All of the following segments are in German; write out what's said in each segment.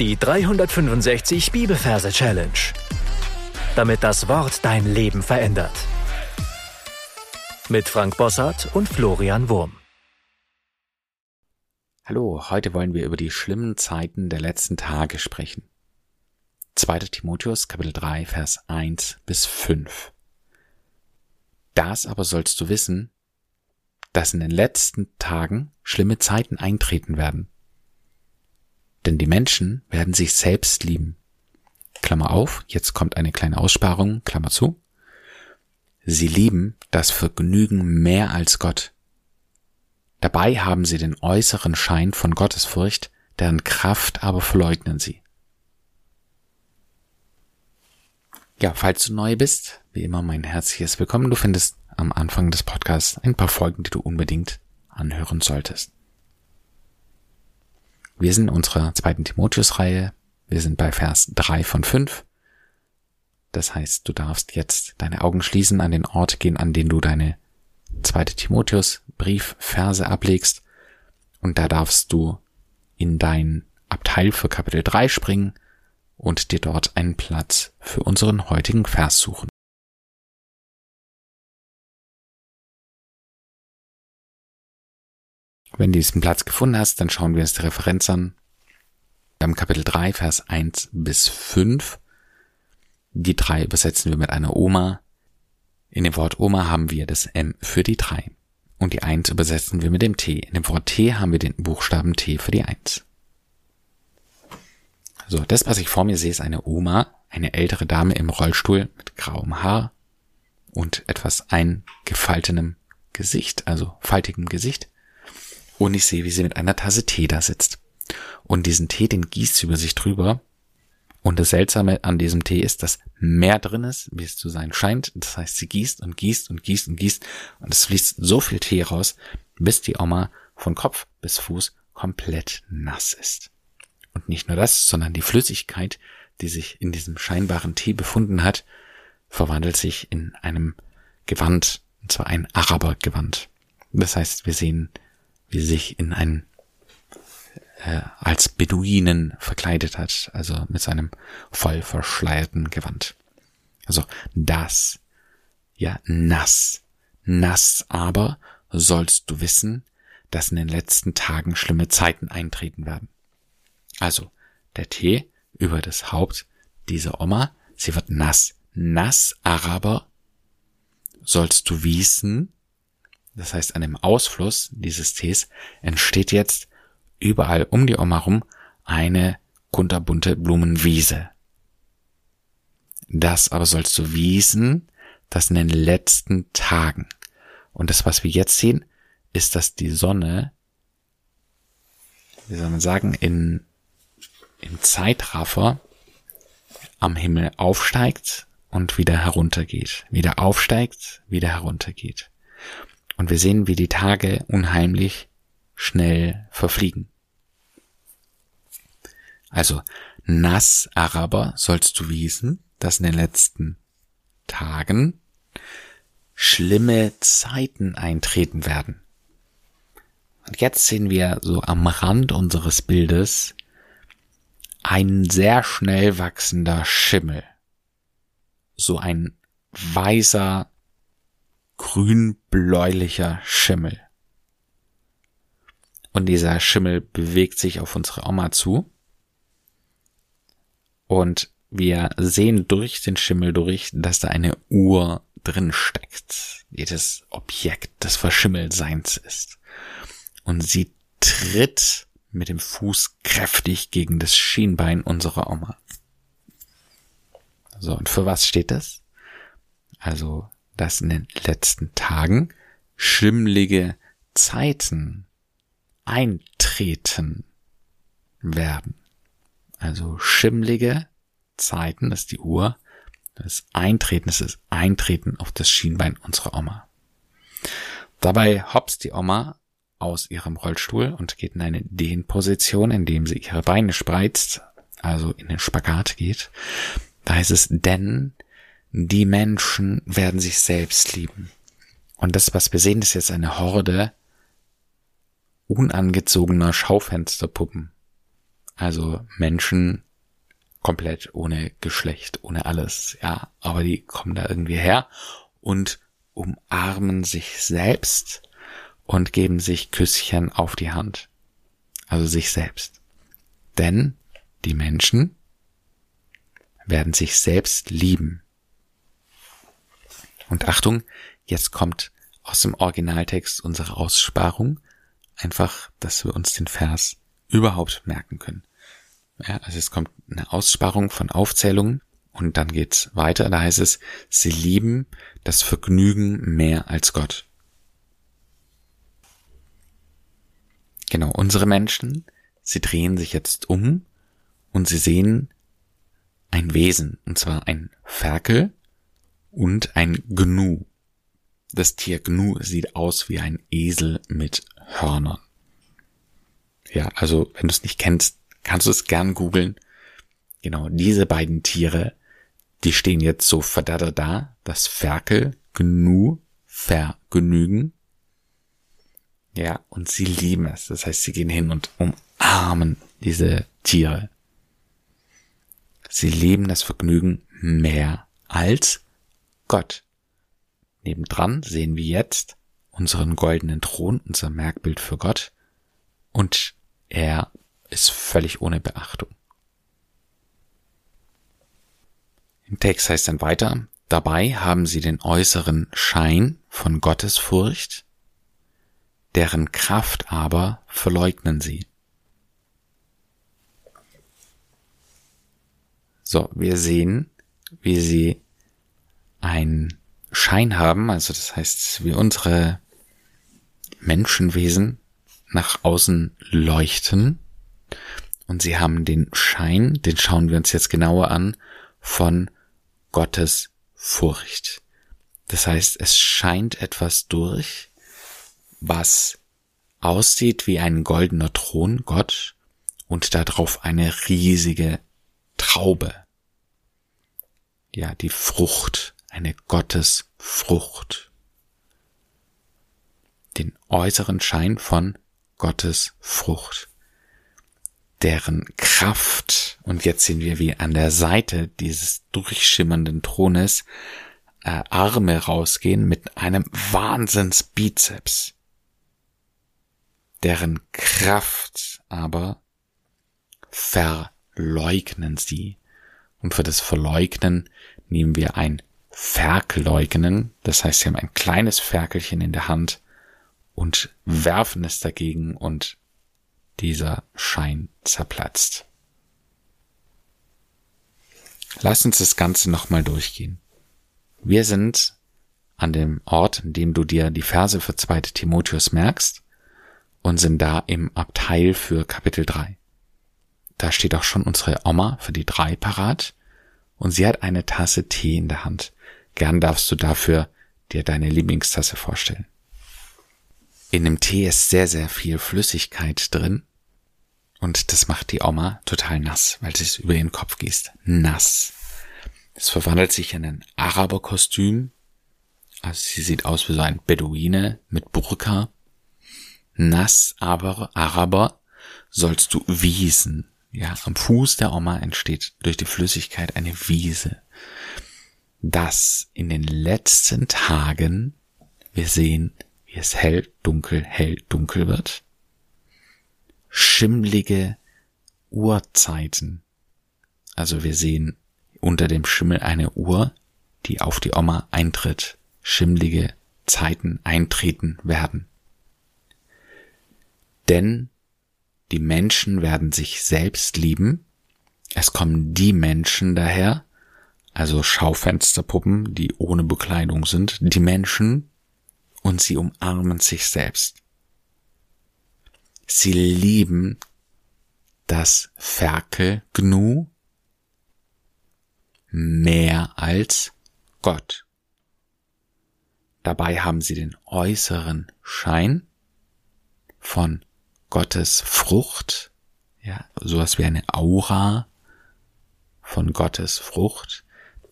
Die 365 Bibelverse Challenge. Damit das Wort dein Leben verändert. Mit Frank Bossart und Florian Wurm. Hallo, heute wollen wir über die schlimmen Zeiten der letzten Tage sprechen. 2. Timotheus Kapitel 3 Vers 1 bis 5. Das aber sollst du wissen, dass in den letzten Tagen schlimme Zeiten eintreten werden. Denn die Menschen werden sich selbst lieben. Klammer auf, jetzt kommt eine kleine Aussparung, Klammer zu. Sie lieben das Vergnügen mehr als Gott. Dabei haben sie den äußeren Schein von Gottesfurcht, deren Kraft aber verleugnen sie. Ja, falls du neu bist, wie immer mein herzliches Willkommen. Du findest am Anfang des Podcasts ein paar Folgen, die du unbedingt anhören solltest. Wir sind in unserer zweiten Timotheus-Reihe. Wir sind bei Vers drei von fünf. Das heißt, du darfst jetzt deine Augen schließen, an den Ort gehen, an den du deine zweite Timotheus-Briefverse ablegst. Und da darfst du in dein Abteil für Kapitel 3 springen und dir dort einen Platz für unseren heutigen Vers suchen. Wenn du diesen Platz gefunden hast, dann schauen wir uns die Referenz an. Beim Kapitel 3, Vers 1 bis 5. Die drei übersetzen wir mit einer Oma. In dem Wort Oma haben wir das M für die drei. Und die 1 übersetzen wir mit dem T. In dem Wort T haben wir den Buchstaben T für die 1. So, das, was ich vor mir sehe, ist eine Oma, eine ältere Dame im Rollstuhl mit grauem Haar und etwas eingefaltenem Gesicht, also faltigem Gesicht und ich sehe, wie sie mit einer Tasse Tee da sitzt. Und diesen Tee, den gießt sie über sich drüber. Und das Seltsame an diesem Tee ist, dass mehr drin ist, wie es zu sein scheint. Das heißt, sie gießt und gießt und gießt und gießt. Und es fließt so viel Tee raus, bis die Oma von Kopf bis Fuß komplett nass ist. Und nicht nur das, sondern die Flüssigkeit, die sich in diesem scheinbaren Tee befunden hat, verwandelt sich in einem Gewand, und zwar ein Arabergewand. Das heißt, wir sehen sie sich in ein äh, als Beduinen verkleidet hat, also mit seinem voll verschleierten Gewand. Also das, ja, nass, nass aber sollst du wissen, dass in den letzten Tagen schlimme Zeiten eintreten werden. Also der Tee über das Haupt dieser Oma, sie wird nass, nass, Araber, sollst du wissen, das heißt an dem Ausfluss dieses Tees, entsteht jetzt überall um die Oma rum eine kunterbunte Blumenwiese. Das aber sollst du wiesen, dass in den letzten Tagen, und das, was wir jetzt sehen, ist, dass die Sonne, wie soll man sagen, in, im Zeitraffer am Himmel aufsteigt und wieder heruntergeht, wieder aufsteigt, wieder heruntergeht. Und wir sehen, wie die Tage unheimlich schnell verfliegen. Also, nass Araber sollst du wissen, dass in den letzten Tagen schlimme Zeiten eintreten werden. Und jetzt sehen wir so am Rand unseres Bildes ein sehr schnell wachsender Schimmel. So ein weißer grün-bläulicher Schimmel. Und dieser Schimmel bewegt sich auf unsere Oma zu. Und wir sehen durch den Schimmel durch, dass da eine Uhr drin steckt, die das Objekt des Verschimmelseins ist. Und sie tritt mit dem Fuß kräftig gegen das Schienbein unserer Oma. So, und für was steht das? Also dass in den letzten Tagen schimmlige Zeiten eintreten werden. Also schimmlige Zeiten, das ist die Uhr, das Eintreten, das ist Eintreten auf das Schienbein unserer Oma. Dabei hopst die Oma aus ihrem Rollstuhl und geht in eine Dehnposition, indem sie ihre Beine spreizt, also in den Spagat geht. Da heißt es, denn die Menschen werden sich selbst lieben. Und das, was wir sehen, ist jetzt eine Horde unangezogener Schaufensterpuppen. Also Menschen komplett ohne Geschlecht, ohne alles, ja, aber die kommen da irgendwie her und umarmen sich selbst und geben sich Küsschen auf die Hand. Also sich selbst. Denn die Menschen werden sich selbst lieben. Und Achtung, jetzt kommt aus dem Originaltext unsere Aussparung. Einfach, dass wir uns den Vers überhaupt merken können. Ja, also es kommt eine Aussparung von Aufzählungen und dann geht's weiter. Da heißt es, sie lieben das Vergnügen mehr als Gott. Genau, unsere Menschen, sie drehen sich jetzt um und sie sehen ein Wesen, und zwar ein Ferkel und ein Gnu. Das Tier Gnu sieht aus wie ein Esel mit Hörnern. Ja, also wenn du es nicht kennst, kannst du es gern googeln. Genau, diese beiden Tiere, die stehen jetzt so verdattert da. Das Ferkel, Gnu, Vergnügen. Ja, und sie lieben es. Das heißt, sie gehen hin und umarmen diese Tiere. Sie lieben das Vergnügen mehr als Gott. Nebendran sehen wir jetzt unseren goldenen Thron, unser Merkbild für Gott. Und er ist völlig ohne Beachtung. Im Text heißt dann weiter, dabei haben sie den äußeren Schein von Gottes Furcht, deren Kraft aber verleugnen sie. So, wir sehen, wie sie einen Schein haben, also das heißt, wie unsere Menschenwesen nach außen leuchten. Und sie haben den Schein, den schauen wir uns jetzt genauer an, von Gottes Furcht. Das heißt, es scheint etwas durch, was aussieht wie ein goldener Thron Gott und darauf eine riesige Traube. Ja, die Frucht, eine Gottesfrucht. Den äußeren Schein von Gottes Frucht deren Kraft, und jetzt sehen wir, wie an der Seite dieses durchschimmernden Thrones äh, Arme rausgehen mit einem Wahnsinnsbizeps, deren Kraft aber verleugnen sie. Und für das Verleugnen nehmen wir ein Verleugnen, das heißt, sie haben ein kleines Ferkelchen in der Hand und werfen es dagegen und dieser Schein zerplatzt. Lass uns das Ganze nochmal durchgehen. Wir sind an dem Ort, in dem du dir die Verse für 2. Timotheus merkst und sind da im Abteil für Kapitel 3. Da steht auch schon unsere Oma für die 3 parat und sie hat eine Tasse Tee in der Hand. Gern darfst du dafür dir deine Lieblingstasse vorstellen. In dem Tee ist sehr, sehr viel Flüssigkeit drin. Und das macht die Oma total nass, weil sie es über ihren Kopf gießt. Nass. Es verwandelt sich in ein Araberkostüm. Also sie sieht aus wie so ein Beduine mit Burka. Nass, aber Araber sollst du wiesen. Ja, am Fuß der Oma entsteht durch die Flüssigkeit eine Wiese. Das in den letzten Tagen wir sehen wie es hell, dunkel, hell, dunkel wird. Schimmlige Uhrzeiten. Also wir sehen unter dem Schimmel eine Uhr, die auf die Oma eintritt. Schimmlige Zeiten eintreten werden. Denn die Menschen werden sich selbst lieben. Es kommen die Menschen daher, also Schaufensterpuppen, die ohne Bekleidung sind, die Menschen, und sie umarmen sich selbst. Sie lieben das Ferkelgnu mehr als Gott. Dabei haben sie den äußeren Schein von Gottes Frucht, ja, sowas wie eine Aura von Gottes Frucht,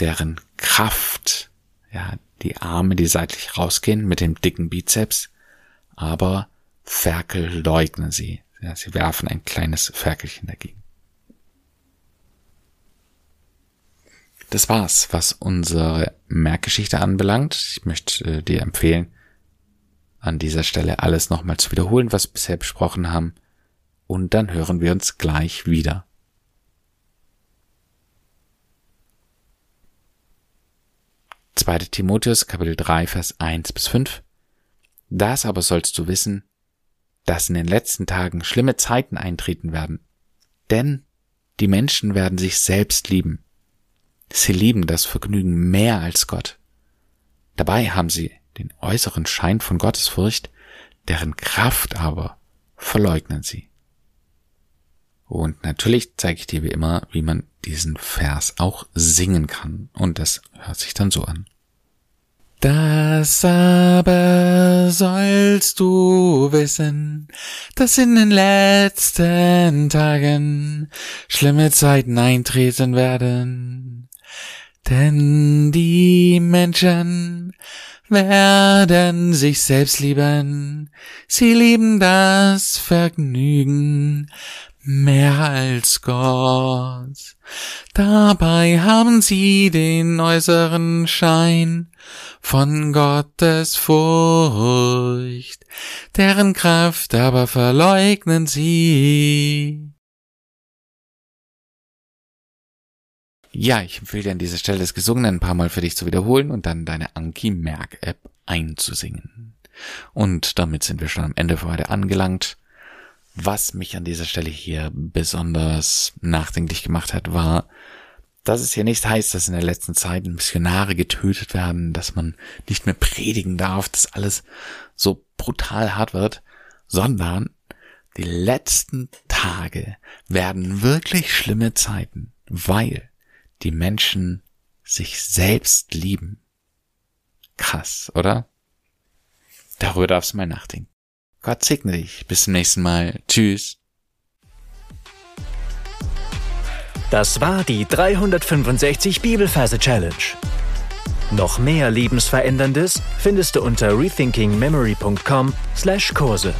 deren Kraft, ja, die Arme, die seitlich rausgehen mit dem dicken Bizeps, aber Ferkel leugnen sie. Ja, sie werfen ein kleines Ferkelchen dagegen. Das war's, was unsere Merkgeschichte anbelangt. Ich möchte äh, dir empfehlen, an dieser Stelle alles nochmal zu wiederholen, was wir bisher besprochen haben. Und dann hören wir uns gleich wieder. 2. Timotheus Kapitel 3 Vers 1 bis 5. Das aber sollst du wissen, dass in den letzten Tagen schlimme Zeiten eintreten werden. Denn die Menschen werden sich selbst lieben. Sie lieben das Vergnügen mehr als Gott. Dabei haben sie den äußeren Schein von Gottesfurcht, deren Kraft aber verleugnen sie. Und natürlich zeige ich dir wie immer, wie man diesen Vers auch singen kann. Und das hört sich dann so an. Das aber sollst du wissen, dass in den letzten Tagen schlimme Zeiten eintreten werden. Denn die Menschen werden sich selbst lieben, sie lieben das Vergnügen mehr als Gott. Dabei haben sie den äußeren Schein von Gottes Furcht, deren Kraft aber verleugnen sie. Ja, ich empfehle dir an dieser Stelle das Gesungene ein paar Mal für dich zu wiederholen und dann deine Anki-Merk-App einzusingen. Und damit sind wir schon am Ende für heute angelangt. Was mich an dieser Stelle hier besonders nachdenklich gemacht hat, war, dass es hier nicht heißt, dass in der letzten Zeit Missionare getötet werden, dass man nicht mehr predigen darf, dass alles so brutal hart wird, sondern die letzten Tage werden wirklich schlimme Zeiten, weil die Menschen sich selbst lieben. Krass, oder? Darüber darfst du mal nachdenken. Gott segne dich. Bis zum nächsten Mal. Tschüss. Das war die 365 Bibelferse Challenge. Noch mehr Lebensveränderndes findest du unter rethinkingmemory.com/Kurse.